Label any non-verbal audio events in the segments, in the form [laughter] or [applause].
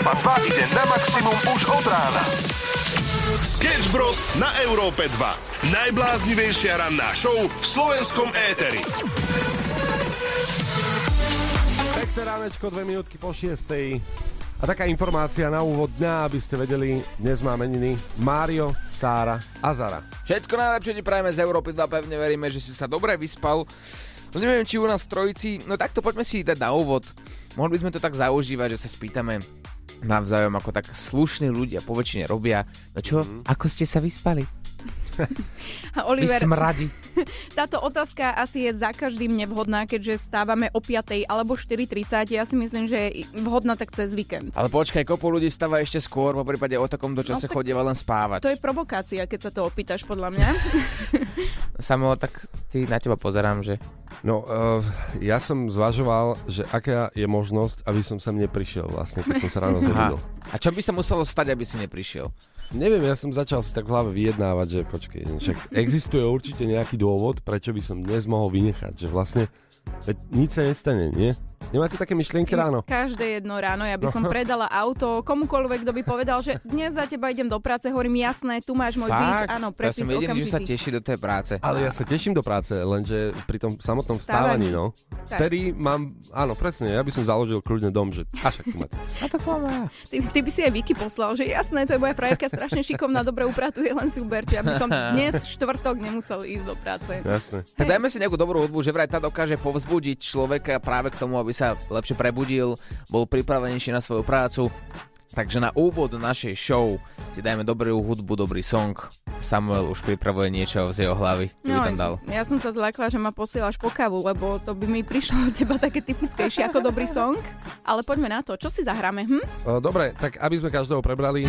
Európa 2 ide na maximum už od rána. Sketch Bros. na Európe 2. Najbláznivejšia ranná show v slovenskom éteri. Pekné ránečko, dve minútky po šiestej. A taká informácia na úvod dňa, aby ste vedeli, dnes má meniny Mário, Sára a Zara. Všetko najlepšie ti prajeme z Európy 2, pevne veríme, že si sa dobre vyspal. No neviem, či u nás trojici, no takto poďme si dať na úvod. Mohli by sme to tak zaužívať, že sa spýtame navzájom, ako tak slušní ľudia po väčšine robia. No čo, mm. ako ste sa vyspali? [laughs] Oliver, smradi. [laughs] táto otázka asi je za každým nevhodná, keďže stávame o 5 alebo 4.30. Ja si myslím, že je vhodná tak cez víkend. Ale počkaj, kopu ľudí vstáva ešte skôr, po prípade o takomto čase No, chodieva len spávať. To je provokácia, keď sa to opýtaš, podľa mňa. [laughs] Samo, tak ty na teba pozerám, že... No, uh, ja som zvažoval, že aká je možnosť, aby som sem neprišiel vlastne, keď som sa ráno zobudil. A čo by sa muselo stať, aby si neprišiel? Neviem, ja som začal si tak v hlave vyjednávať, že počkej, však existuje určite nejaký dôvod, prečo by som dnes mohol vynechať, že vlastne veď nič sa nestane, nie? Nemáte také myšlienky ráno? Každé jedno ráno, ja by som No. predala auto komukoľvek, kto by povedal, že dnes za teba idem do práce, hovorím jasné, tu máš môj byt, áno, to ja prepis som jediný, že sa teší do tej práce. Ale ja sa teším do práce, lenže pri tom samotnom Vstávaní. no. Tak. Vtedy mám, áno, presne, ja by som založil kľudne dom, že a však tu máte. A to pomáha. Ty, ty by si aj Vicky poslal, že jasné, to je moja frajerka, strašne šikovná, dobre upratuje, len si uberte, aby som dnes štvrtok nemusel ísť do práce. Jasné. Tak dajme si nejakú dobrú hudbu, že vraj tá dokáže povzbudiť človeka práve k tomu, aby sa lepšie prebudil, bol pripravenejší na svoju prácu. Takže na úvod našej show si dajme dobrú hudbu, dobrý song. Samuel už pripravuje niečo z jeho hlavy. By tam dal? ja som sa zlakla, že ma posielaš po kavu, lebo to by mi prišlo od teba také typickejšie ako dobrý song. Ale poďme na to, čo si zahráme? Hm? Dobre, tak aby sme každého prebrali,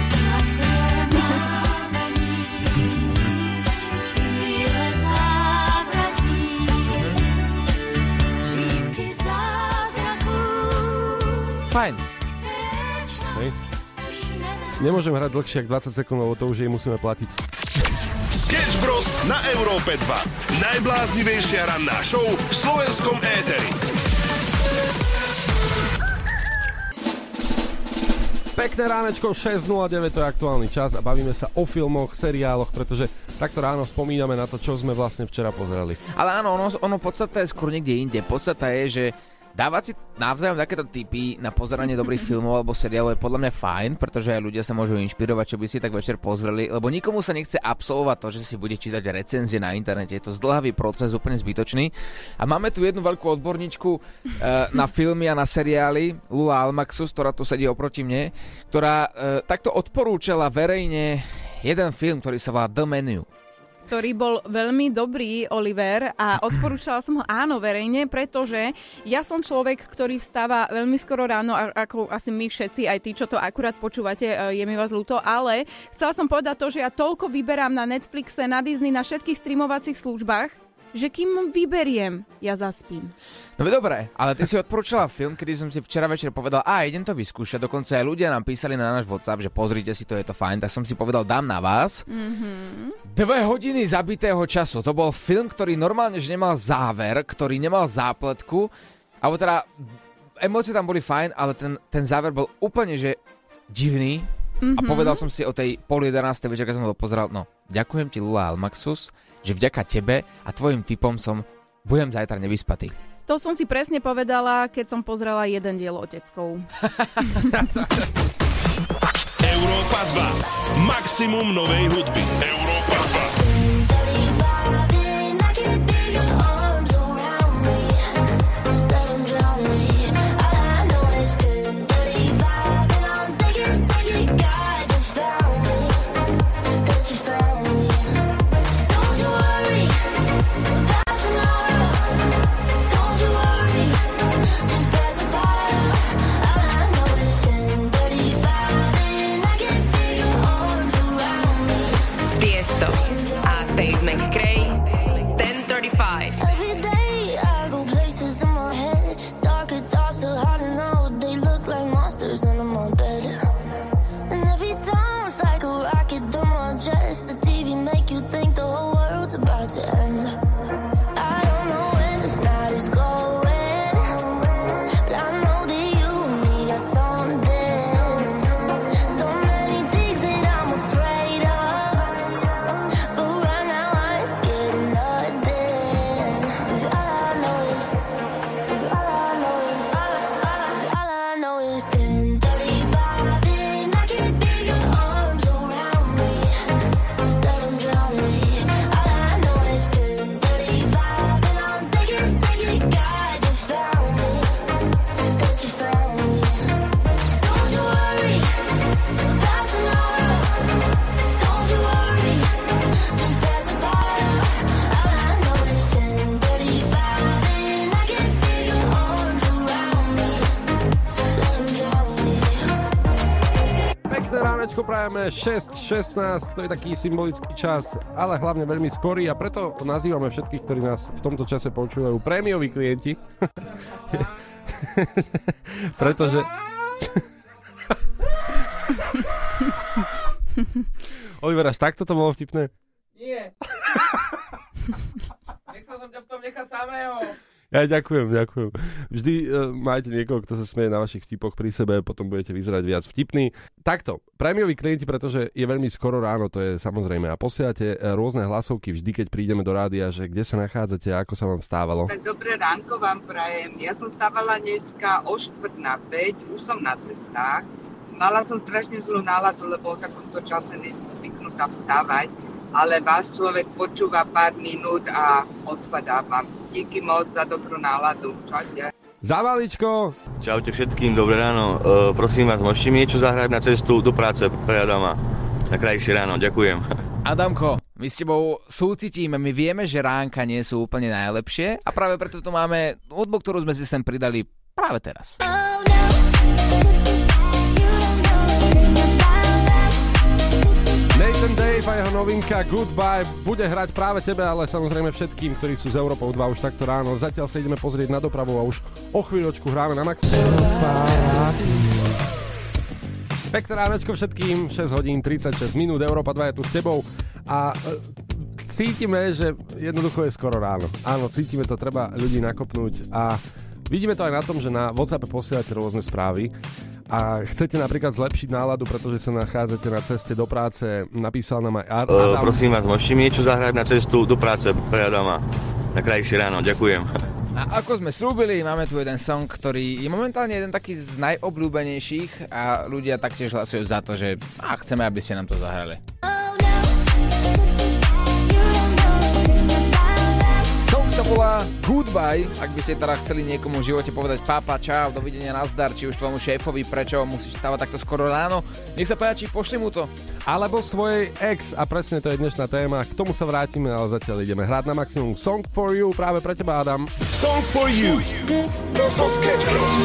Fajn. hej, nemôžem hrať dlhšie ako 20 sekúnd, lebo to už jej musíme platiť. Sketch Bros. na Európe 2. Najbláznivejšia ranná show v slovenskom éteri. Pekné ránečko, 6.09, to je aktuálny čas a bavíme sa o filmoch, seriáloch, pretože takto ráno spomíname na to, čo sme vlastne včera pozerali. Ale áno, ono, ono podstata je skôr niekde inde. Podstata je, že dávať si navzájom takéto typy na pozeranie dobrých [laughs] filmov alebo seriálov je podľa mňa fajn, pretože ľudia sa môžu inšpirovať, čo by si tak večer pozreli, lebo nikomu sa nechce absolvovať to, že si bude čítať recenzie na internete. Je to zdlhavý proces, úplne zbytočný. A máme tu jednu veľkú odborníčku e, na filmy a na seriály, Lula Almaxus, ktorá tu sedí oproti mne, ktorá e, takto odporúčala verejne jeden film, ktorý sa volá The Menu. Ktorý bol veľmi dobrý, Oliver, a [clears throat] odporúčala som ho áno verejne, pretože ja som človek, ktorý vstáva veľmi skoro ráno, ako asi my všetci, aj tí, čo to akurát počúvate, e, je mi vás ľúto, ale chcela som povedať to, že ja toľko vyberám na Netflixe, na Disney, na všetkých streamovacích službách, že kým vyberiem, ja zaspím. No dobre, ale ty si odporúčala film, kedy som si včera večer povedal, a idem to vyskúšať, dokonca aj ľudia nám písali na náš WhatsApp, že pozrite si to, je to fajn, tak som si povedal, dám na vás. Mm-hmm. Dve hodiny zabitého času, to bol film, ktorý normálne že nemal záver, ktorý nemal zápletku, alebo teda emócie tam boli fajn, ale ten, ten záver bol úplne, že divný. Mm-hmm. A povedal som si o tej pol 11. večer, keď som to pozeral, no, ďakujem ti Lula Almaxus, že vďaka tebe a tvojim typom som budem zajtra nevyspatý. To som si presne povedala, keď som pozrela jeden diel oteckov. [laughs] Európa 2. Maximum novej hudby. Prajeme 6.16, to je taký symbolický čas, ale hlavne veľmi skorý a preto nazývame všetkých, ktorí nás v tomto čase počúvajú, prémioví klienti. [laughs] Pretože... [laughs] Oliver, až takto to bolo vtipné? Nie. [laughs] Nechcel som ťa v tom nechať samého. Ja ďakujem, ďakujem. Vždy uh, máte niekoho, kto sa smeje na vašich vtipoch pri sebe, potom budete vyzerať viac vtipný. Takto, prémioví klienti, pretože je veľmi skoro ráno, to je samozrejme. A posielate uh, rôzne hlasovky vždy, keď prídeme do rádia, že kde sa nachádzate a ako sa vám stávalo. Tak dobré ránko vám prajem. Ja som stávala dneska o štvrt na 5, už som na cestách. Mala som strašne zlú náladu, lebo v takomto čase nie som zvyknutá vstávať ale vás človek počúva pár minút a odpadávam. Díky moc za dobrú náladu. Čaute. Zavaličko! Čaute všetkým, dobré ráno. E, prosím vás, môžete mi niečo zahrať na cestu do práce pre Adama? Na krajšie ráno, ďakujem. [laughs] Adamko, my s tebou súcitíme, my vieme, že ránka nie sú úplne najlepšie a práve preto tu máme hudbu, ktorú sme si sem pridali práve teraz. Oh, no. Dave a jeho novinka Goodbye bude hrať práve tebe, ale samozrejme všetkým, ktorí sú z Európou 2 už takto ráno. Zatiaľ sa ideme pozrieť na dopravu a už o chvíľočku hráme na max. Pekné ránečko všetkým, 6 hodín 36 minút, Európa 2 je tu s tebou a e, cítime, že jednoducho je skoro ráno. Áno, cítime to, treba ľudí nakopnúť a vidíme to aj na tom, že na WhatsApp posielate rôzne správy a chcete napríklad zlepšiť náladu, pretože sa nachádzate na ceste do práce, napísal nám aj Ar- Adam. Uh, prosím vás, môžete mi niečo zahrať na cestu do práce pre Adama? Na krajšie ráno, ďakujem. [laughs] A ako sme slúbili, máme tu jeden song, ktorý je momentálne jeden taký z najobľúbenejších a ľudia taktiež hlasujú za to, že a chceme, aby ste nám to zahrali. Sa volá Goodbye, ak by ste teda chceli niekomu v živote povedať papa, čau, dovidenia, nazdar, či už tvojmu šéfovi, prečo musíš stávať takto skoro ráno, nech sa páči, pošli mu to. Alebo svojej ex, a presne to je dnešná téma, k tomu sa vrátime, ale zatiaľ ideme hrať na maximum. Song for you, práve pre teba, Adam. Song for you, so Sketch Bros.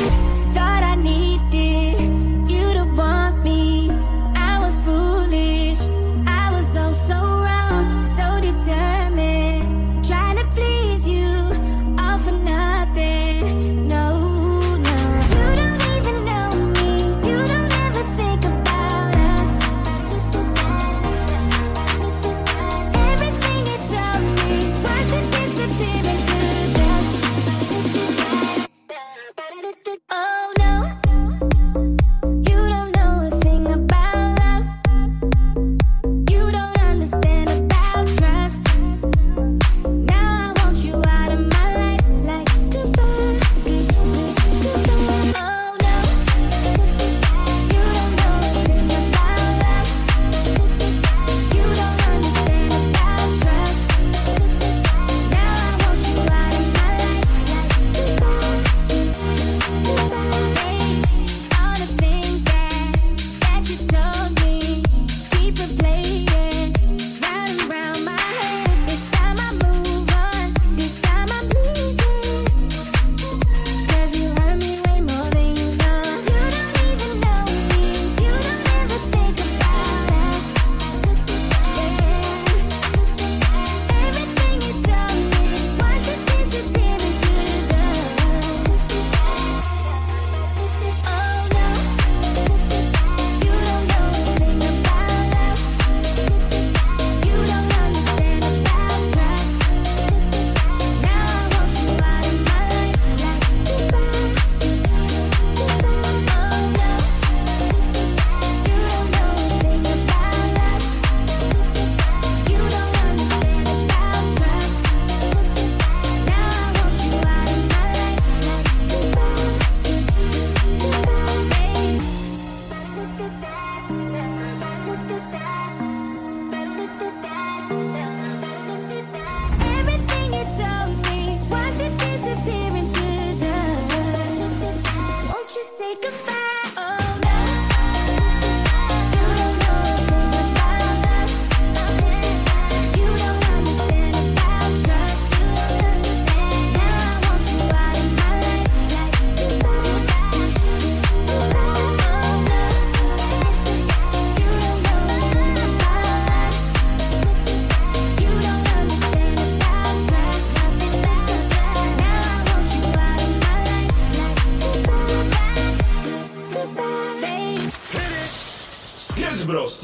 Thought I needed you to want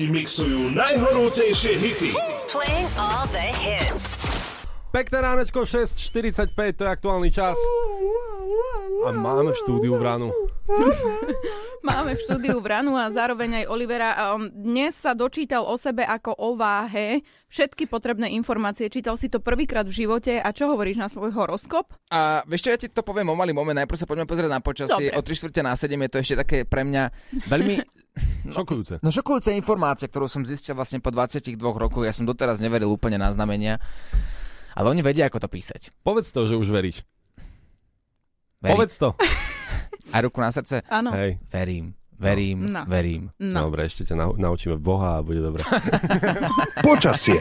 ti mixujú najhorúcejšie hity. Playing all the hits. Pekné ránečko, 6.45, to je aktuálny čas. A máme v štúdiu v ránu. [laughs] Máme v štúdiu Vranu a zároveň aj Olivera. Dnes sa dočítal o sebe ako o váhe. Všetky potrebné informácie. Čítal si to prvýkrát v živote. A čo hovoríš na svoj horoskop? A vieš čo, ja ti to poviem o malý moment. Najprv sa poďme pozrieť na počasie. Dobre. O 3 čtvrte na 7 je to ešte také pre mňa veľmi [laughs] Šokujúce. No šokujúca informácia, ktorú som zistil vlastne po 22 rokoch. Ja som doteraz neveril úplne na znamenia. Ale oni vedia, ako to písať. Povedz to, že už veríš. Verím. Povedz to. A ruku na srdce? Áno. Hej, Verím, verím, No. verím. No. dobre, ešte ťa nau- naučíme Boha a bude dobre. [laughs] Počasie.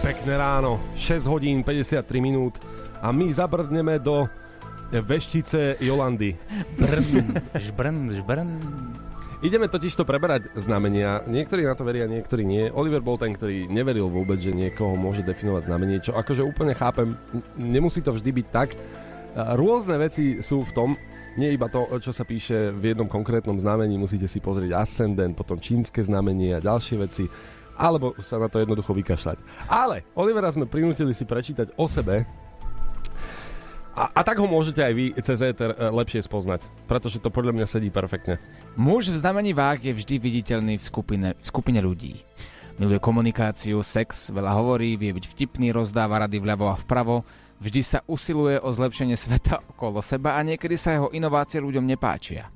Pekné ráno, 6 hodín 53 minút a my zabrdneme do veštice Jolandy. Brn, žbrn, žbrn. Ideme totiž to preberať znamenia. Niektorí na to veria, niektorí nie. Oliver bol ten, ktorý neveril vôbec, že niekoho môže definovať znamenie, čo akože úplne chápem. Nemusí to vždy byť tak. Rôzne veci sú v tom, nie iba to, čo sa píše v jednom konkrétnom znamení, musíte si pozrieť ascendent, potom čínske znamenie a ďalšie veci, alebo sa na to jednoducho vykašľať. Ale Olivera sme prinútili si prečítať o sebe, a, a tak ho môžete aj vy cez éter e, lepšie spoznať, pretože to podľa mňa sedí perfektne. Muž v znamení váh je vždy viditeľný v skupine, v skupine ľudí. Miluje komunikáciu, sex, veľa hovorí, vie byť vtipný, rozdáva rady vľavo a vpravo, vždy sa usiluje o zlepšenie sveta okolo seba a niekedy sa jeho inovácie ľuďom nepáčia.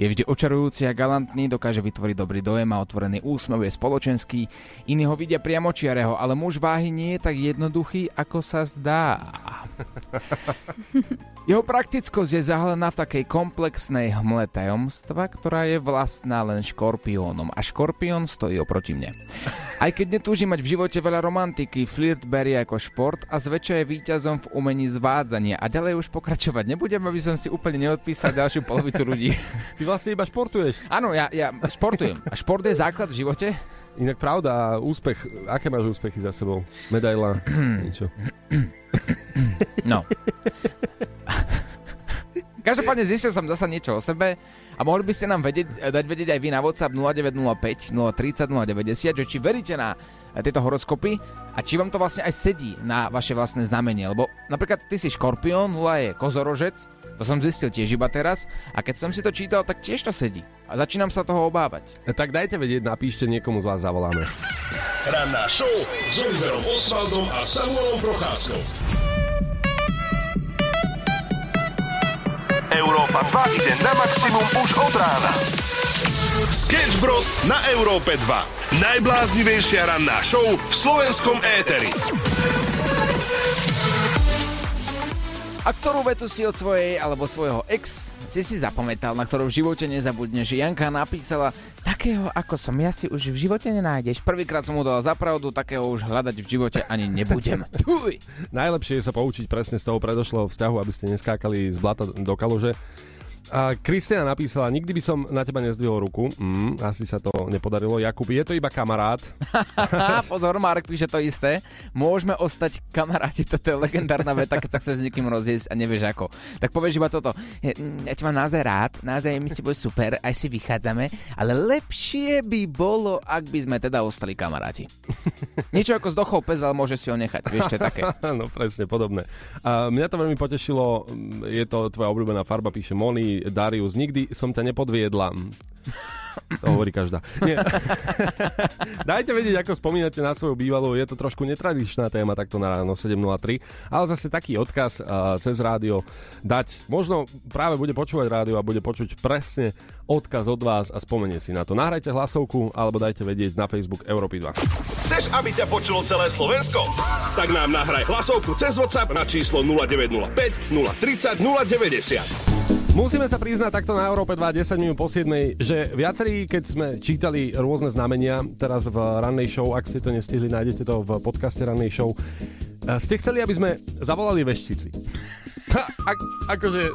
Je vždy očarujúci a galantný, dokáže vytvoriť dobrý dojem a otvorený úsmev je spoločenský. Iní ho vidia priamočiareho, ale muž váhy nie je tak jednoduchý, ako sa zdá. [laughs] Jeho praktickosť je zahalená v takej komplexnej hmle tajomstva, ktorá je vlastná len škorpiónom a škorpión stojí oproti mne. Aj keď netúži mať v živote veľa romantiky, flirt berie ako šport a zväčša je víťazom v umení zvádzania a ďalej už pokračovať nebudem, aby som si úplne neodpísal ďalšiu polovicu ľudí. [laughs] Ty vlastne iba športuješ. Áno, ja, ja športujem. A šport je základ v živote? Inak pravda, úspech, aké máš úspechy za sebou? Medaila, [clears throat] niečo. [clears throat] No. Každopádne zistil som zasa niečo o sebe a mohli by ste nám vedieť, dať vedieť aj vy na WhatsApp 0905 030 090, že či veríte na tieto horoskopy a či vám to vlastne aj sedí na vaše vlastné znamenie. Lebo napríklad ty si škorpión, Nula je kozorožec, to som zistil tiež iba teraz a keď som si to čítal, tak tiež to sedí. A začínam sa toho obávať. Tak dajte vedieť, napíšte, niekomu z vás zavoláme. Ranná show s Oliverom Osvaldom a Samuelom Procházkou. Európa 2 ide na maximum už od rána. Sketch Bros. na Európe 2. Najbláznivejšia ranná show v slovenskom éteri. A ktorú vetu si od svojej alebo svojho ex si si zapamätal, na ktorú v živote nezabudneš? Janka napísala, takého ako som ja si už v živote nenájdeš. Prvýkrát som mu dala zapravdu, takého už hľadať v živote ani nebudem. [laughs] Najlepšie je sa poučiť presne z toho predošlého vzťahu, aby ste neskákali z blata do kaluže. A Kristina napísala, nikdy by som na teba nezdvihol ruku. Mm, asi sa to nepodarilo. Jakub, je to iba kamarát. [laughs] Pozor, Marek píše to isté. Môžeme ostať kamaráti, toto je legendárna veta, keď sa chceš s niekým rozísť a nevieš ako. Tak povieš iba toto. Ja, mm, ja ťa mám naozaj rád, naozaj my s tebou super, aj si vychádzame, ale lepšie by bolo, ak by sme teda ostali kamaráti. [laughs] Niečo ako zdochol pes, ale môže si ho nechať, vieš, je také. [laughs] no presne, podobné. A mňa to veľmi potešilo, mm, je to tvoja obľúbená farba, píše Moni, Darius, nikdy som ťa nepodviedla. To hovorí každá. Nie. [laughs] Dajte vedieť, ako spomínate na svoju bývalú. Je to trošku netradičná téma, takto na ráno 7.03. Ale zase taký odkaz uh, cez rádio dať. Možno práve bude počúvať rádio a bude počuť presne odkaz od vás a spomenie si na to. Nahrajte hlasovku alebo dajte vedieť na Facebook Európy 2. Chceš, aby ťa počulo celé Slovensko? Tak nám nahraj hlasovku cez WhatsApp na číslo 0905 030 090. Musíme sa priznať takto na Európe 2, 10 minút po 7, že viacerí, keď sme čítali rôzne znamenia, teraz v rannej show, ak ste to nestihli, nájdete to v podcaste rannej show, eh, ste chceli, aby sme zavolali veštici. Ak, akože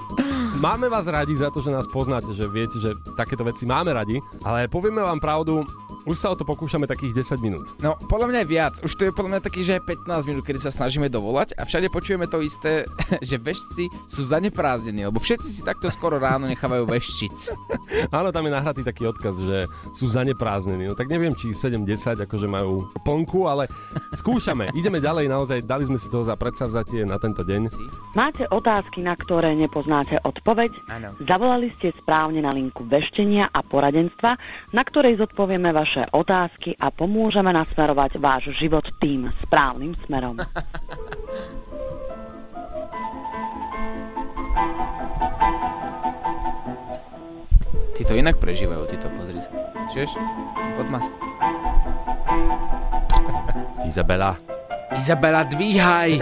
máme vás radi za to, že nás poznáte, že viete, že takéto veci máme radi, ale povieme vám pravdu, Už sa o to pokúšame takých 10 minút. No, podľa mňa je viac. Už to je podľa mňa taký, že 15 minút, kedy sa snažíme dovolať a všade počujeme to isté, [laughs] že vešci sú zaneprázdnení, lebo všetci si takto skoro ráno nechávajú veščic. [laughs] Áno, tam je nahratý taký odkaz, že sú zaneprázdnení. No tak neviem, či 7-10 akože majú plnku, ale skúšame. [laughs] Ideme ďalej, naozaj dali sme si to za predsavzatie na tento deň. Máte otázky, na ktoré nepoznáte odpoveď? Áno. Zavolali ste správne na linku veštenia a poradenstva, na ktorej zodpovieme vaše otázky a pomôžeme nasmerovať váš život tým správnym smerom. [laughs] Ty to inak prežívajú, ty to pozri sa. Čiže? Podmas. [laughs] Izabela. Izabela, dvíhaj!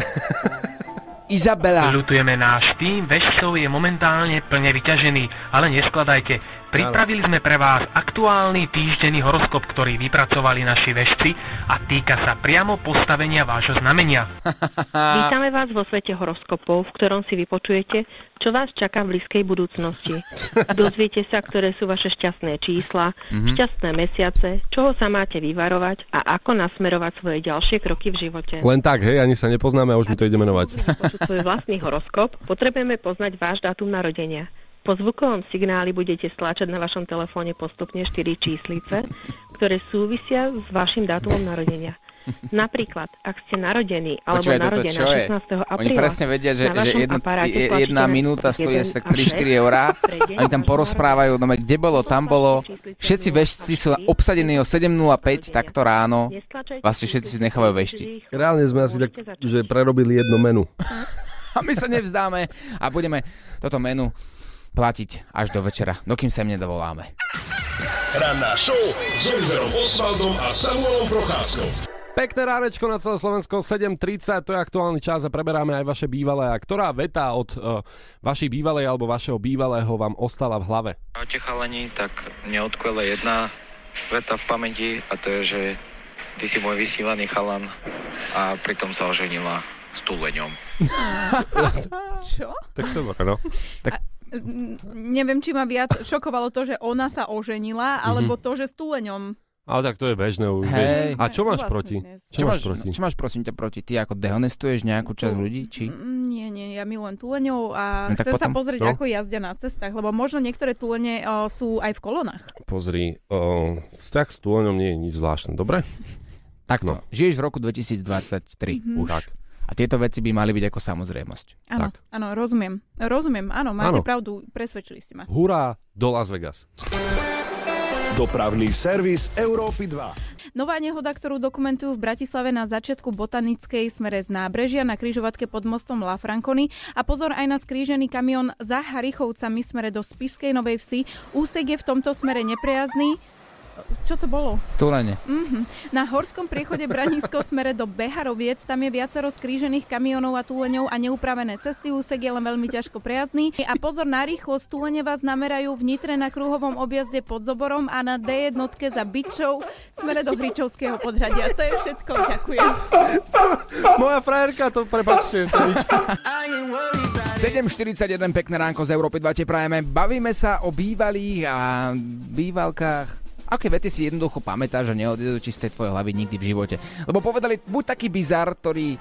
Izabela! Ľutujeme, náš tým vežcov je momentálne plne vyťažený, ale neskladajte. Pripravili sme pre vás aktuálny týždenný horoskop, ktorý vypracovali naši vežci a týka sa priamo postavenia vášho znamenia. [laughs] Vítame vás vo svete horoskopov, v ktorom si vypočujete, čo vás čaká v blízkej budúcnosti. [laughs] Dozviete sa, ktoré sú vaše šťastné čísla, Mhm. šťastné mesiace, čoho sa máte vyvarovať a ako nasmerovať svoje ďalšie kroky v živote. Len tak, hej, ani sa nepoznáme a už mi to ide menovať. Svoj vlastný horoskop, potrebujeme poznať váš dátum narodenia. Po zvukovom signáli budete stláčať na vašom telefóne postupne 4 číslice, ktoré súvisia s vašim dátumom narodenia. Napríklad, ak ste narodení alebo Počúvaj, toto narodená čo je? 16. apríla, Oni presne vedia, že, že jedna, jedna na minúta stojí 1 asi tak a 3-4 šesť. eurá. Oni tam porozprávajú, no kde bolo, tam bolo. Všetci vešci sú obsadení o 7.05 takto ráno. Vlastne všetci si nechávajú veštiť. Reálne sme asi tak, že prerobili jedno menu. [laughs] A my sa nevzdáme a budeme toto menu platiť až do večera, dokým sa im nedovoláme. Ranná show s Oliverom Osvaldom a Samuelom Procházkou. Pekné ránečko na celé Slovensko, 7.30, to je aktuálny čas a preberáme aj vaše bývalé. A ktorá veta od uh, vašej bývalej alebo vašeho bývalého vám ostala v hlave? Ahojte chalani, tak mne odkvele jedna veta v pamäti a to je, že ty si môj vysívaný chalan a pritom sa oženila s tuleňom. [laughs] [laughs] Čo? Tak to bolo, no. Tak Mm, Neviem, či ma viac šokovalo to, že ona sa oženila, alebo to, že s túleňom. Ale tak to je bežné už. Hej. A čo máš Vlastne proti? Čo, máš proti? Čo máš prosím ťa proti? Ty ako dehonestuješ nejakú časť ľudí? Či? Mm, Nie, nie, ja milujem tuleňov a No chcem sa potom- pozrieť, no. ako jazdia na cestách, lebo možno niektoré tulene o, sú aj v kolonách. Pozri, uh, vzťah s túleňom nie je nič zvláštne, dobre? Takto, No. žiješ v roku 2023 Mhm. už. Tak. A tieto veci by mali byť ako samozrejmosť. Áno, Tak. áno, rozumiem. Rozumiem, áno, máte Áno. pravdu, presvedčili ste ma. Hurá do Las Vegas. Dopravný servis Európy 2. Nová nehoda, ktorú dokumentujú v Bratislave na začiatku botanickej smere z nábrežia na kryžovatke pod mostom La Franconi a pozor aj na skrížený kamión za Harichovcami smere do Spišskej Novej Vsi. Úsek je v tomto smere neprejazný. Čo to bolo? Tulene. Mhm. Na horskom priechode Branisko [laughs] smere do Beharoviec tam je viacero skrížených kamionov a túleňov a neupravené cesty. Úsek je len veľmi ťažko prejazdný. A pozor na rýchlosť, túlene vás namerajú v Nitre na kruhovom objazde pod Zoborom a na D1 za Byčov smere do Hričovského podhradia. To je všetko, ďakujem. [laughs] Moja frajerka, to prepačte. To je nič. 7.41, pekné ránko z Európy 2 te prajeme. Bavíme sa o bývalých a bývalkách. Aké vety si jednoducho pamätáš a neodjedú ti z tej tvojej hlavy nikdy v živote. Lebo povedali, buď taký bizar, ktorý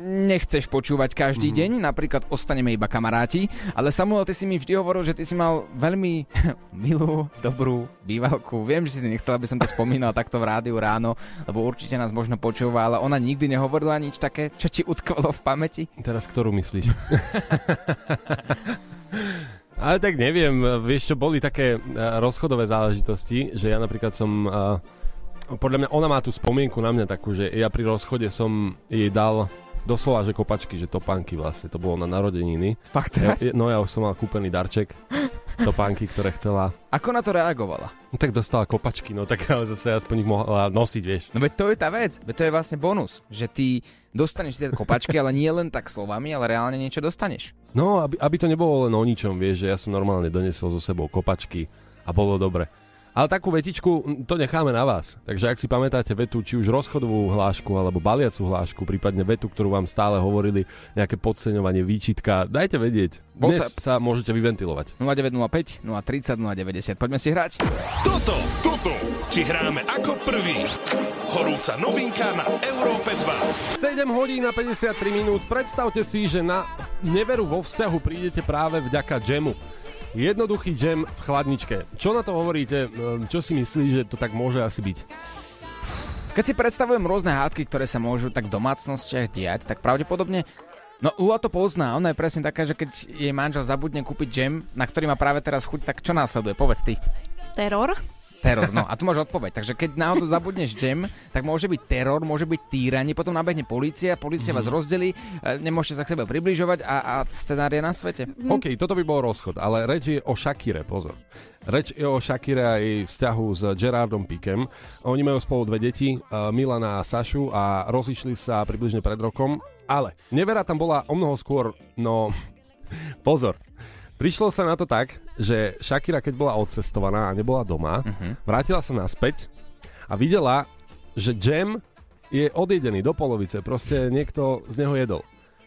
nechceš počúvať každý mm-hmm. deň, napríklad ostaneme iba kamaráti, ale Samuel, ty si mi vždy hovoril, že ty si mal veľmi [laughs] milú, dobrú bývalku. Viem, že si nechcel, aby som to spomínal takto v rádiu ráno, lebo určite nás možno počúva, ale ona nikdy nehovorila nič také, čo ti utkvalo v pamäti. Teraz ktorú myslíš? [laughs] Ale tak neviem, vieš čo, boli také uh, rozchodové záležitosti, že ja napríklad som, uh, podľa mňa ona má tú spomienku na mňa takú, že ja pri rozchode som jej dal doslova, že kopačky, že topánky vlastne, to bolo na narodeniny. Fakt Ja, teraz? no ja už som mal kúpený darček, [laughs] topánky, ktoré chcela. Ako na to reagovala? No tak dostala kopačky, no tak [laughs] ale zase aspoň ich mohla nosiť, vieš. No veď to je tá vec, veď to je vlastne bonus, že ty dostaneš tie kopačky, ale nie len tak slovami, ale reálne niečo dostaneš. No, aby, aby to nebolo len o ničom, vieš, že ja som normálne donesol so sebou kopačky a bolo dobre. Ale takú vetičku, to necháme na vás. Takže ak si pamätáte vetu, či už rozchodovú hlášku alebo baliacu hlášku, prípadne vetu, ktorú vám stále hovorili, nejaké podceňovanie, výčitka, dajte vedieť. Dnes WhatsApp. sa môžete vyventilovať. 0905 030 090. Poďme si hrať. Toto, toto či hráme ako prvý. Horúca novinka na Európe 2. 7 hodín na 53 minút. Predstavte si, že na neveru vo vzťahu prídete práve vďaka džemu. Jednoduchý džem v chladničke. Čo na to hovoríte? Ehm, Čo si myslíš, že to tak môže asi byť? Keď si predstavujem rôzne hádky, ktoré sa môžu tak v domácnostiach diať, tak pravdepodobne No, Lula to pozná, ona je presne taká, že keď jej manžel zabudne kúpiť džem, na ktorý má práve teraz chuť, tak čo následuje? Povedz ty. Teror? Teror, no a tu máš odpoveď. Takže keď náhodou zabudneš džem, tak môže byť teror, môže byť týranie, potom nabehne policia, policia Mhm. vás rozdelí, e, nemôžete sa k sebe približovať a, a scenár je na svete. OK, toto by bol rozchod, ale reč je o Shakire, pozor. Reč je o Shakire a jej vzťahu s Gerardom Pikem. Oni majú spolu dve deti, eh, Milana a Sašu a rozišli sa približne pred rokom, ale nevera tam bola o mnoho skôr, no [laughs] pozor. Prišlo sa na to tak, že Shakira, keď bola odcestovaná a nebola doma, Mhm. vrátila sa naspäť a videla, že Jam je odjedený do polovice, proste niekto z neho jedol.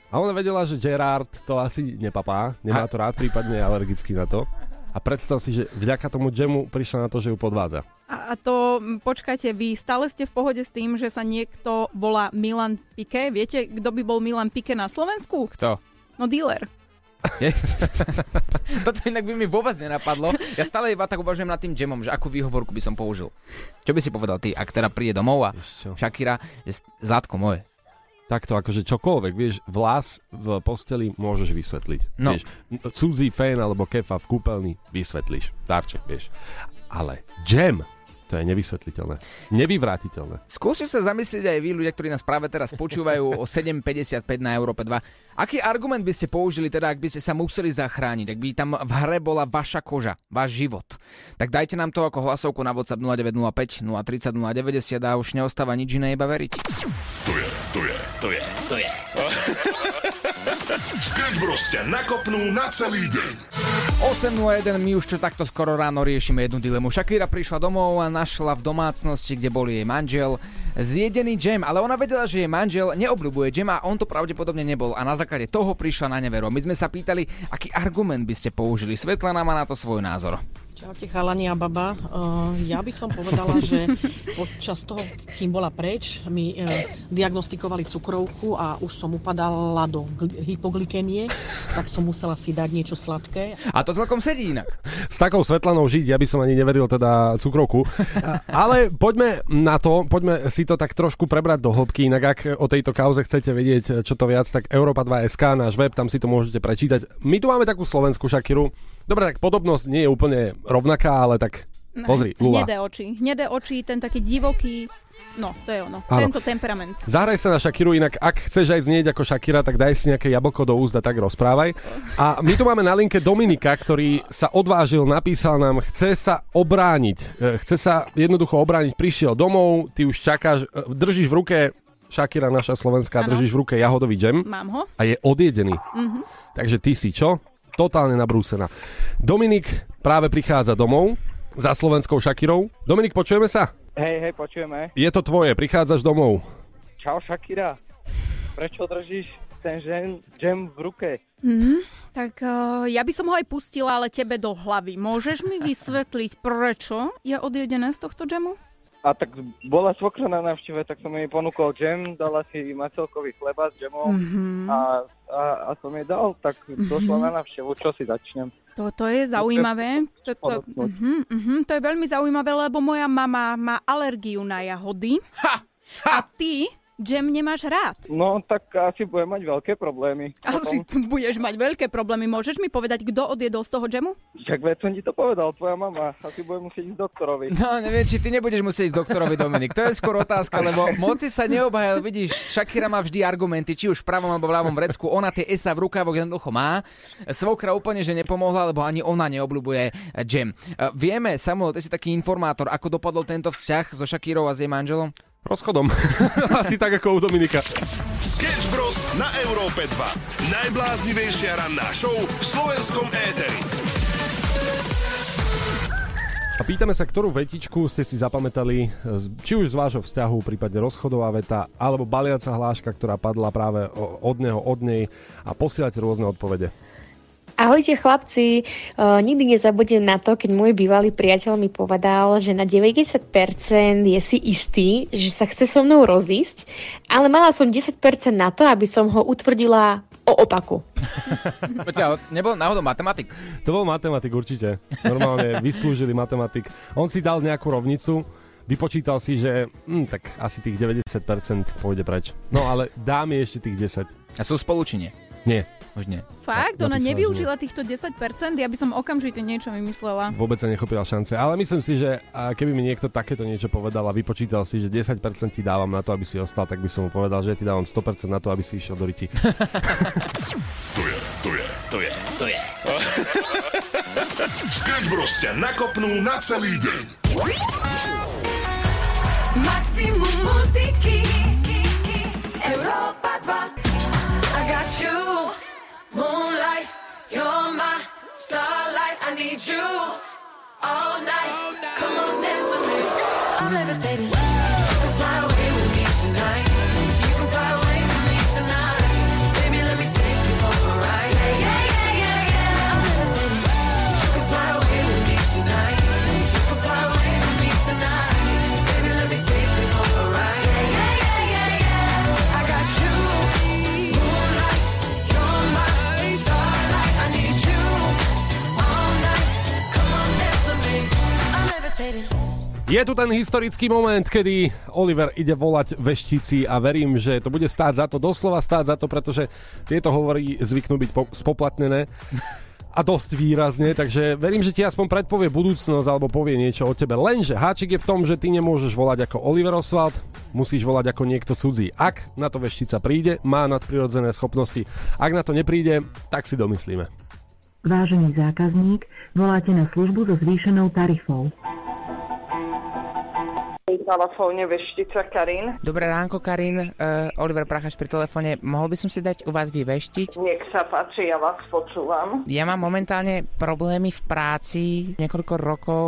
A ona vedela, že Gerard to asi nepapá, nemá to rád, prípadne je alergický na to. A predstav si, že vďaka tomu džemu prišla na to, že ju podvádza. A, to, počkajte, vy stále ste v pohode s tým, že sa niekto volá Milan Pike? Viete, kto by bol Milan Pike na Slovensku? Kto? No dealer. [laughs] Toto inak by mi vôbec nenapadlo. Ja stále iba tak uvažujem nad tým džemom, že akú výhovorku by som použil. Čo by si povedal ty, ak teda príde domov a Shakira, že Zlatko moje. Takto akože čokoľvek, vieš, vlas v posteli môžeš vysvetliť. No. Vieš, cudzí fén alebo kefa v kúpeľni vysvetlíš. Darček, vieš. Ale džem, to je nevysvetliteľné. Nevyvrátiteľné. Skúste sa zamyslieť aj vy, ľudia, ktorí nás práve teraz počúvajú o 7.55 na Európe 2. Aký argument by ste použili teda, ak by ste sa museli zachrániť, ak by tam v hre bola vaša koža, váš život? Tak dajte nám to ako hlasovku na WhatsApp 0905 030 090 a už neostáva nič iné, iba veriť. To je, to je, to je, to je. Sketch Bros ťa nakopnú na celý deň. 8.01, my už čo takto skoro ráno riešime jednu dilemu. Shakira prišla domov a našla v domácnosti, kde bol jej manžel, zjedený džem, ale ona vedela, že jej manžel neobľúbuje džem a on to pravdepodobne nebol a na základe toho prišla na neveru. My sme sa pýtali, aký argument by ste použili. Svetlana má na to svoj názor. Čaute chalani a baba. Uh, ja by som povedala, že počas toho, kým bola preč, mi uh, diagnostikovali cukrovku a už som upadala do gl- hypoglykemie, tak som musela si dať niečo sladké. A to celkom sedí inak. S takou Svetlanou žiť, ja by som ani neveril teda cukrovku. Ale poďme na to, poďme si to tak trošku prebrať do hĺbky, inak ak o tejto kauze chcete vedieť čo to viac, tak Europa 2.sk, náš web, tam si to môžete prečítať. My tu máme takú slovenskú Shakiru. Dobre, tak podobnosť nie je úplne rovnaká, ale tak pozri, Lula. Hnedé oči. Hnedé oči, ten taký divoký... No, to je ono. Áno. Tento temperament. Zahraj sa na Shakiru, inak ak chceš aj znieť ako Shakira, tak daj si nejaké jablko do úzda, tak rozprávaj. A my tu máme na linke Dominika, ktorý sa odvážil, napísal nám, chce sa obrániť. E, Chce sa jednoducho obrániť, prišiel domov, ty už čakáš, e, držíš v ruke, Shakira naša slovenská, Áno. držíš v ruke jahodový džem Mám ho? a je odjedený. Mhm. Takže ty si čo? Totálne nabrúsená. Dominik práve prichádza domov za slovenskou Shakirou. Dominik, počujeme sa? Hej, hej, počujeme. Je to tvoje, prichádzaš domov. Čau, Shakira. Prečo držíš ten žen, džem v ruke? Mhm. Tak uh, ja by som ho aj pustila, ale tebe do hlavy. Môžeš mi vysvetliť, prečo je odjedené z tohto džemu? A tak bola svokra na návšteve, tak som jej ponúkol džem, dala si macelkový chleba s džemom Mhm. a, a, a som jej dal, tak došla Mhm. na návštevu. Čo si začnem? To, to je zaujímavé. To, to, uh-huh, uh-huh, to je veľmi zaujímavé, lebo moja mama má alergiu na jahody. Ha! A ty džem nemáš rád. No, tak asi budem mať veľké problémy. Asi budeš mať veľké problémy. Môžeš mi povedať, kto odjedol z toho džemu? Však veď som ti to povedal, tvoja mama. Asi budem musieť ísť doktorovi. No, neviem, či ty nebudeš musieť ísť doktorovi, Dominik. To je skôr otázka, lebo moci sa neobhajal. Vidíš, Shakira má vždy argumenty, či už v pravom alebo v ľavom vrecku. Ona tie esa v rukávoch jednoducho má. Svokra úplne, že nepomohla, lebo ani ona neobľúbuje džem. E, Vieme, Samuel, ty si taký informátor, ako dopadol tento vzťah so Shakirou a s jej manželom? Rozchodom. [laughs] Asi tak ako u Dominika. Sketch Bros. na Európe 2. Najbláznivejšia ranná show v slovenskom éteri. A pýtame sa, ktorú vetičku ste si zapamätali, či už z vášho vzťahu, prípadne rozchodová veta, alebo baliaca hláška, ktorá padla práve od neho, od nej a posielate rôzne odpovede. Ahojte chlapci, uh, nikdy nezabudnem na to, keď môj bývalý priateľ mi povedal, že na 90% je si istý, že sa chce so mnou rozísť, ale mala som 10% na to, aby som ho utvrdila o opaku. [laughs] Počkaj, nebol náhodou matematik? To bol matematik určite. Normálne [laughs] vyslúžili matematik. On si dal nejakú rovnicu, vypočítal si, že hm, tak asi tých 90% pôjde preč. No ale dá mi ešte tých 10. A sú spolu či nie? Už nie. Fakt? Na- Ona nevyužila týchto 10%? Ja by som okamžite niečo vymyslela. Vôbec sa nechopila šance. Ale myslím si, že keby mi niekto takéto niečo povedal a vypočítal si, že 10% ti dávam na to, aby si ostal, tak by som mu povedal, že ti dávam 100% na to, aby si išiel do riti. [laughs] To je, to je, to je, to je. [laughs] Sketch Bros ťa nakopnú na celý deň. Maximum muziky Moonlight You're my starlight. I need you All night. Come on dance with me. I'm levitating Je tu ten historický moment, kedy Oliver ide volať veštici a verím, že to bude stáť za to, doslova stáť za to, pretože tieto hovory zvyknú byť po- spoplatnené a dosť výrazne, takže verím, že ti aspoň predpovie budúcnosť alebo povie niečo o tebe. Lenže háčik je v tom, že ty nemôžeš volať ako Oliver Oswald, musíš volať ako niekto cudzí. Ak na to veštica príde, má nadprirodzené schopnosti. Ak na to nepríde, tak si domyslíme. Vážený zákazník, voláte na službu so zvýšenou tarifou. Telefóne veštica Karin. Dobré ránko, Karin. Uh, Oliver Prachaš pri telefóne. Mohol by som si dať u vás vyveštiť? Nech sa páči, ja vás počúvam. Ja mám momentálne problémy v práci. Niekoľko rokov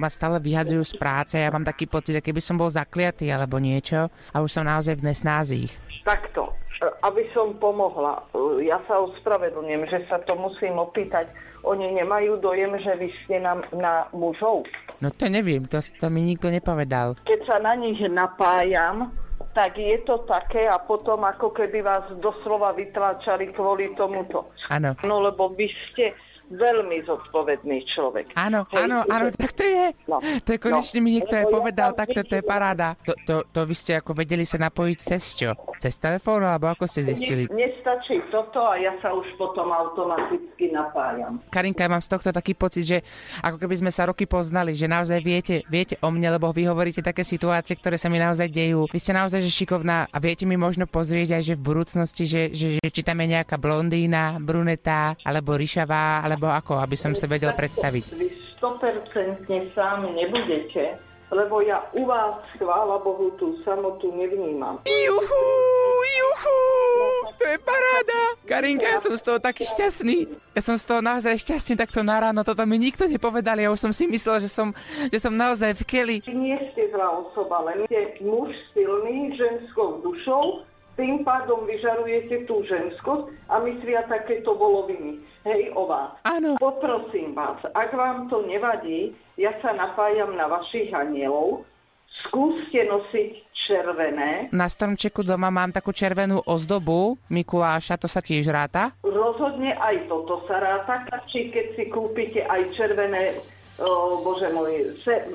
ma stále vyhadzujú z práce. Ja mám taký pocit, že keby som bol zakliatý alebo niečo a už som naozaj v nesnázích. Takto, aby som pomohla, ja sa ospravedlňujem, že sa to musím opýtať. Oni nemajú dojem, že vy ste na, na mužov. No to neviem, to, to mi nikto nepovedal. Keď sa na nich napájam, tak je to také a potom ako keby vás doslova vytláčali kvôli tomuto. Áno. No lebo vy ste veľmi zodpovedný človek. Áno, Hej, áno, áno, tak to je. No, To je konečne mi niekto aj lebo ja povedal, tam takto to je paráda. To, to, to vy ste ako vedeli sa napojiť cez čo? Cez telefón, alebo ako ste zistili? Ne, nestačí toto a ja sa už potom automaticky napájam. Karinka, ja mám z tohto taký pocit, že ako keby sme sa roky poznali, že naozaj viete, viete o mne, lebo vy hovoríte také situácie, ktoré sa mi naozaj dejú. Vy ste naozaj že šikovná a viete mi možno pozrieť aj, že v budúcnosti, že, že, že či tam je nejaká blondína, brunetá, alebo ryšavá, alebo ako, aby som sa vedel predstaviť. Vy 100% sám nebudete, lebo ja u vás, chvála Bohu, tú samotu nevnímam. Juchu, juchu, to je paráda. Karinka, ja som z toho taký šťastný. Ja som z toho naozaj šťastný takto na ráno. Toto mi nikto nepovedal. Ja už som si myslel, že som, že som naozaj v keli. Vy nie ste zlá osoba, len ste muž silný, ženskou dušou, tým pádom vyžarujete tú ženskosť a myslia takéto voloviny. Hej, o vás. Áno. Poprosím vás, ak vám to nevadí, ja sa napájam na vašich anielov, skúste nosiť červené, Na stromčeku doma mám takú červenú ozdobu Mikuláša, to sa tiež ráta. Rozhodne aj toto sa ráta, či keď si kúpite aj červené, o, bože môj, se,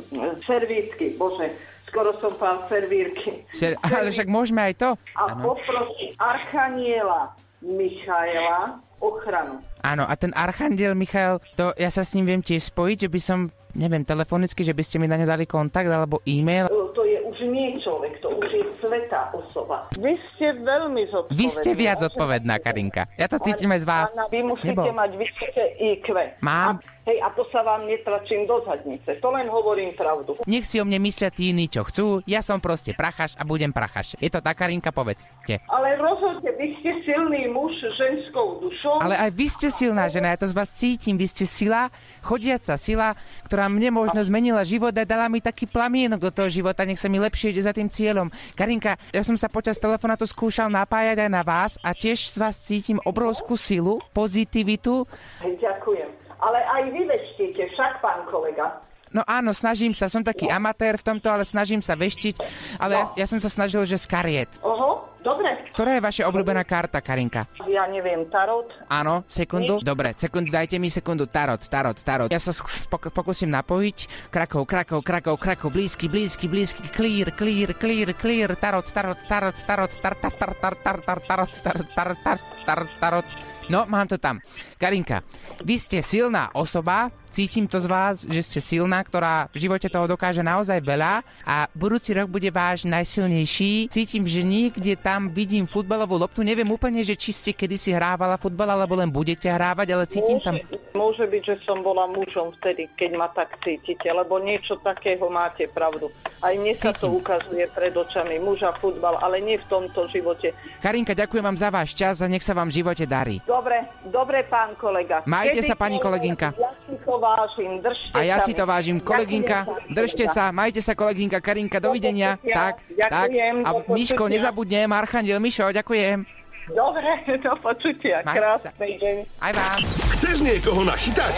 servítky, bože, skoro som pán servírky. Ser- ale však môžeme aj to. A poprosím Archaniela Michaela ochranu. Áno, a ten Archandiel Michael, to ja sa s ním viem tiež spojiť, že by som, neviem, telefonicky, že by ste mi na ňo dali kontakt alebo e-mail. O, To je už nie človek, to už je svetá osoba. Vy ste veľmi zodpovední. Vy ste viac zodpovedná, Karinka. Ja to cítim aj z vás. Vy musíte Nebol. mať vysoké IQ. Mám. A Hej, a to sa vám netračím do zadnice. To len hovorím pravdu. Nech si o mne myslia tí iní, čo chcú. Ja som proste prachaš a budem prachaš. Je to tak, Karinka, povedzte. Ale rozhodne, vy ste silný muž ženskou dušou. Ale aj vy ste silná žena, ja to z vás cítim. Vy ste sila, chodiaca sila, ktorá mne možno zmenila život a dala mi taký plamienok do toho života, nech sa mi lepšie ide za tým cieľom. Karinka, ja som sa počas telefonátu skúšal napájať aj na vás a tiež z vás cítim obrovskú silu, pozitivitu. Ďakujem. Ale aj vy veštíte, však, pán kolega. No áno, snažím sa, som taký amatér v tomto, ale snažím sa veštiť, ale ja, ja som sa snažil, že z kariet. Oho, dobre. Ktorá je vaša obľúbená karta, Karinka? Ja neviem, tarot. Áno, sekundu. Dobre, sekundu, dajte mi sekundu. Tarot, tarot, tarot. Ja sa sk- pok- pokúsim napojiť. Krakov, Krakov, Krakov, Krakov, blízky, blízky, blízky, clear, clear, clear, clear, tarot, tarot, tarot, tarot, tar, tar, tar, tar, tar, tar, tarot, tarot, tar, tar, tar, tarot. No, mám to tam. Karinka, vy ste silná osoba, cítim to z vás, že ste silná, ktorá v živote toho dokáže naozaj veľa a budúci rok bude váš najsilnejší. Cítim, že niekde tam vidím futbalovú loptu. Neviem úplne, že či ste kedysi hrávala futbal, alebo len budete hrávať, ale cítim tam... Môže byť, že som bola mužom vtedy, keď ma tak cítite, lebo niečo takého máte pravdu. Aj mne sa to ukazuje pred očami, muža futbal, ale nie v tomto živote. Karinka, ďakujem vám za váš čas a nech sa vám v živote darí. Dobre, dobre, pán kolega. Majte sa, pani kolegynka. Ja to vážim, držte A ja sa si to vážim. Kolegynka, držte sa, majte sa, kolegynka, Karinka, dovidenia. počutia. Tak, tak. Ďakujem, A do Miško, nezabudnem, Archandiel Mišo, ďakujem. Dobre, [laughs] do počutia. Majte sa. Krásny deň. Aj vám. Chceš niekoho nachytať?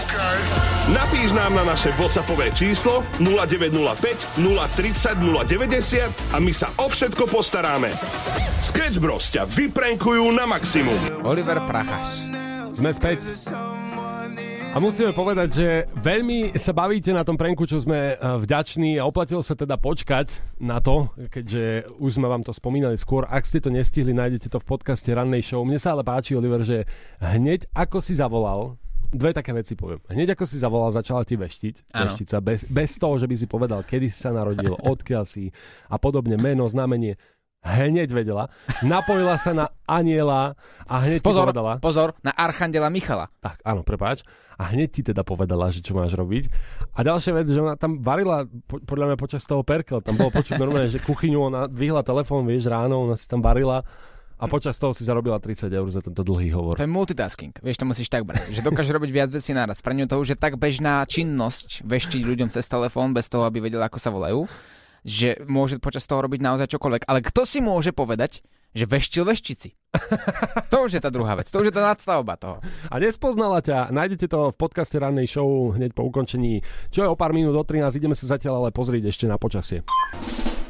Napíš nám na naše WhatsAppové číslo 0905 030 090 a my sa o všetko postaráme. Sketch Bros ťa vyprenkujú na maximum. Oliver Prachaš. Sme späť. A musíme povedať, že veľmi sa bavíte na tom prenku, čo sme eh, vďační a oplatilo sa teda počkať na to, keďže už sme vám to spomínali skôr. Ak ste to nestihli, nájdete to v podcaste Rannej show. Mne sa ale páči, Oliver, že hneď ako si zavolal, dve také veci poviem. Hneď ako si zavolal, začala ti veštiť, Áno. veštica, bez, bez toho, že by si povedal, kedy si sa narodil, odkiaľ si a podobne, meno, znamenie. Hneď vedela. Napojila sa na aniela a hneď ti Pozor, povedala. pozor, na Archandela Michala. Tak, áno, prepáč. A hneď ti teda povedala, že čo máš robiť. A ďalšia vec, že ona tam varila, po, podľa mňa počas toho perkel, tam bolo počuť normálne, že kuchyňu, ona dvihla telefón, vieš, ráno, ona si tam varila a počas toho si zarobila 30 eur za tento dlhý hovor. To je multitasking. Vieš, to musíš tak brať. Že dokáže robiť viac vecí naraz. Pre ňu to už je tak bežná činnosť veštiť ľuďom cez telefón bez toho, aby vedela, ako sa volajú, že môže počas toho robiť naozaj čokoľvek. Ale kto si môže povedať, že veštil veštici? [laughs] to už je tá druhá vec. To už je tá nadstavba toho. A nespoznala ťa, nájdete to v podcaste rannej show hneď po ukončení, čo je o pár minút do 13, ideme sa zatiaľ ale pozrieť ešte na počasie.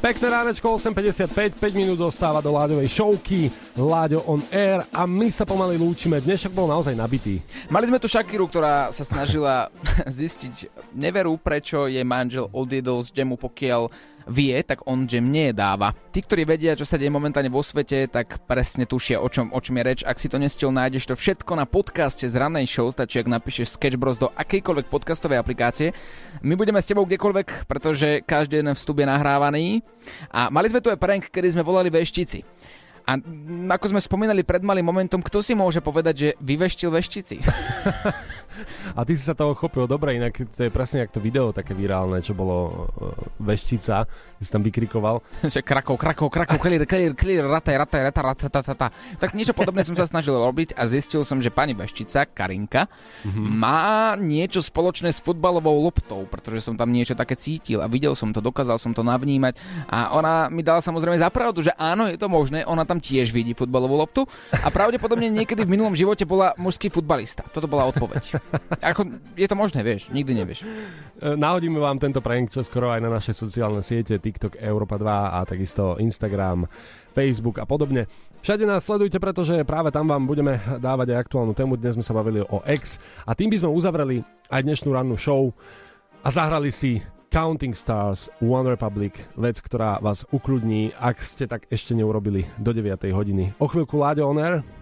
Pekné ránečko, 8.55, 5 minút dostáva do Láďovej showky, Láďo on air a my sa pomaly lúčime. Dnešok bol naozaj nabitý. Mali sme tu Shakiru, ktorá sa snažila [laughs] zistiť neveru, prečo je manžel odjedol z džemu, pokiaľ vie, tak on džem nejedáva. Tí, ktorí vedia, čo sa deje momentálne vo svete, tak presne tušia, o čom, o čom je reč. Ak si to nestiel, nájdeš to všetko na podcaste z rannej show, stačí, ak napíšeš Sketch Bros do akejkoľvek podcastovej aplikácie. My budeme s tebou kdekoľvek, pretože každý jeden vstup je nahrávaný. A mali sme tu aj prank, kedy sme volali veštici. A ako sme spomínali pred malým momentom, kto si môže povedať, že vyveštil veštici? [laughs] A ty si sa toho chopil dobre, inak to je presne jak to video také virálne, čo bolo uh, veštica, si tam vykrikoval. [laughs] krakov, krakov, krakov, clear, clear, clear, rataj, rataj, rata, rata, rata, rata. Tak niečo podobné som sa snažil robiť a zistil som, že pani Veštica, Karinka, mm-hmm. má niečo spoločné s futbalovou loptou, pretože som tam niečo také cítil a videl som to, dokázal som to navnímať a ona mi dala samozrejme za pravdu, že áno, je to možné, ona tam tiež vidí futbalovú loptu a pravdepodobne niekedy v minulom živote bola mužský futbalista. Toto bola odpoveď. [laughs] Ako, je to možné, vieš, nikdy nevieš. E, Nahodíme vám tento prank čo skoro aj na naše sociálne siete, TikTok, Europa 2 a takisto Instagram, Facebook a podobne. Všade nás sledujte, pretože práve tam vám budeme dávať aj aktuálnu tému. Dnes sme sa bavili o X a tým by sme uzavreli aj dnešnú rannú show a zahrali si Counting Stars One Republic, vec, ktorá vás ukludní, ak ste tak ešte neurobili do 9. hodiny. O chvíľku Láďo On Air.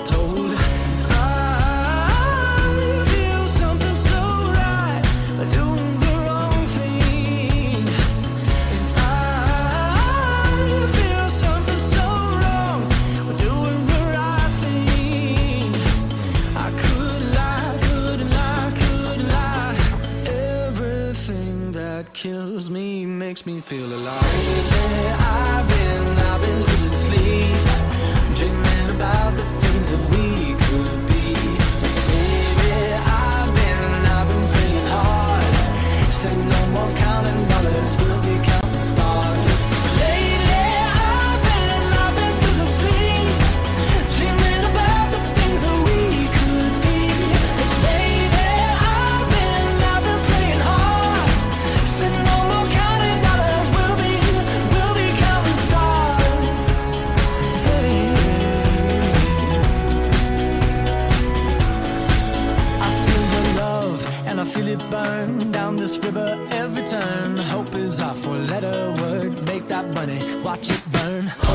kills me makes me feel alive. Lately, I've been, I've been losing sleep, dreaming about the things that we could be. Baby, I've been, I've been praying hard. Say no more this river every turn. Hope is our four-letter word. Make that money, watch it burn.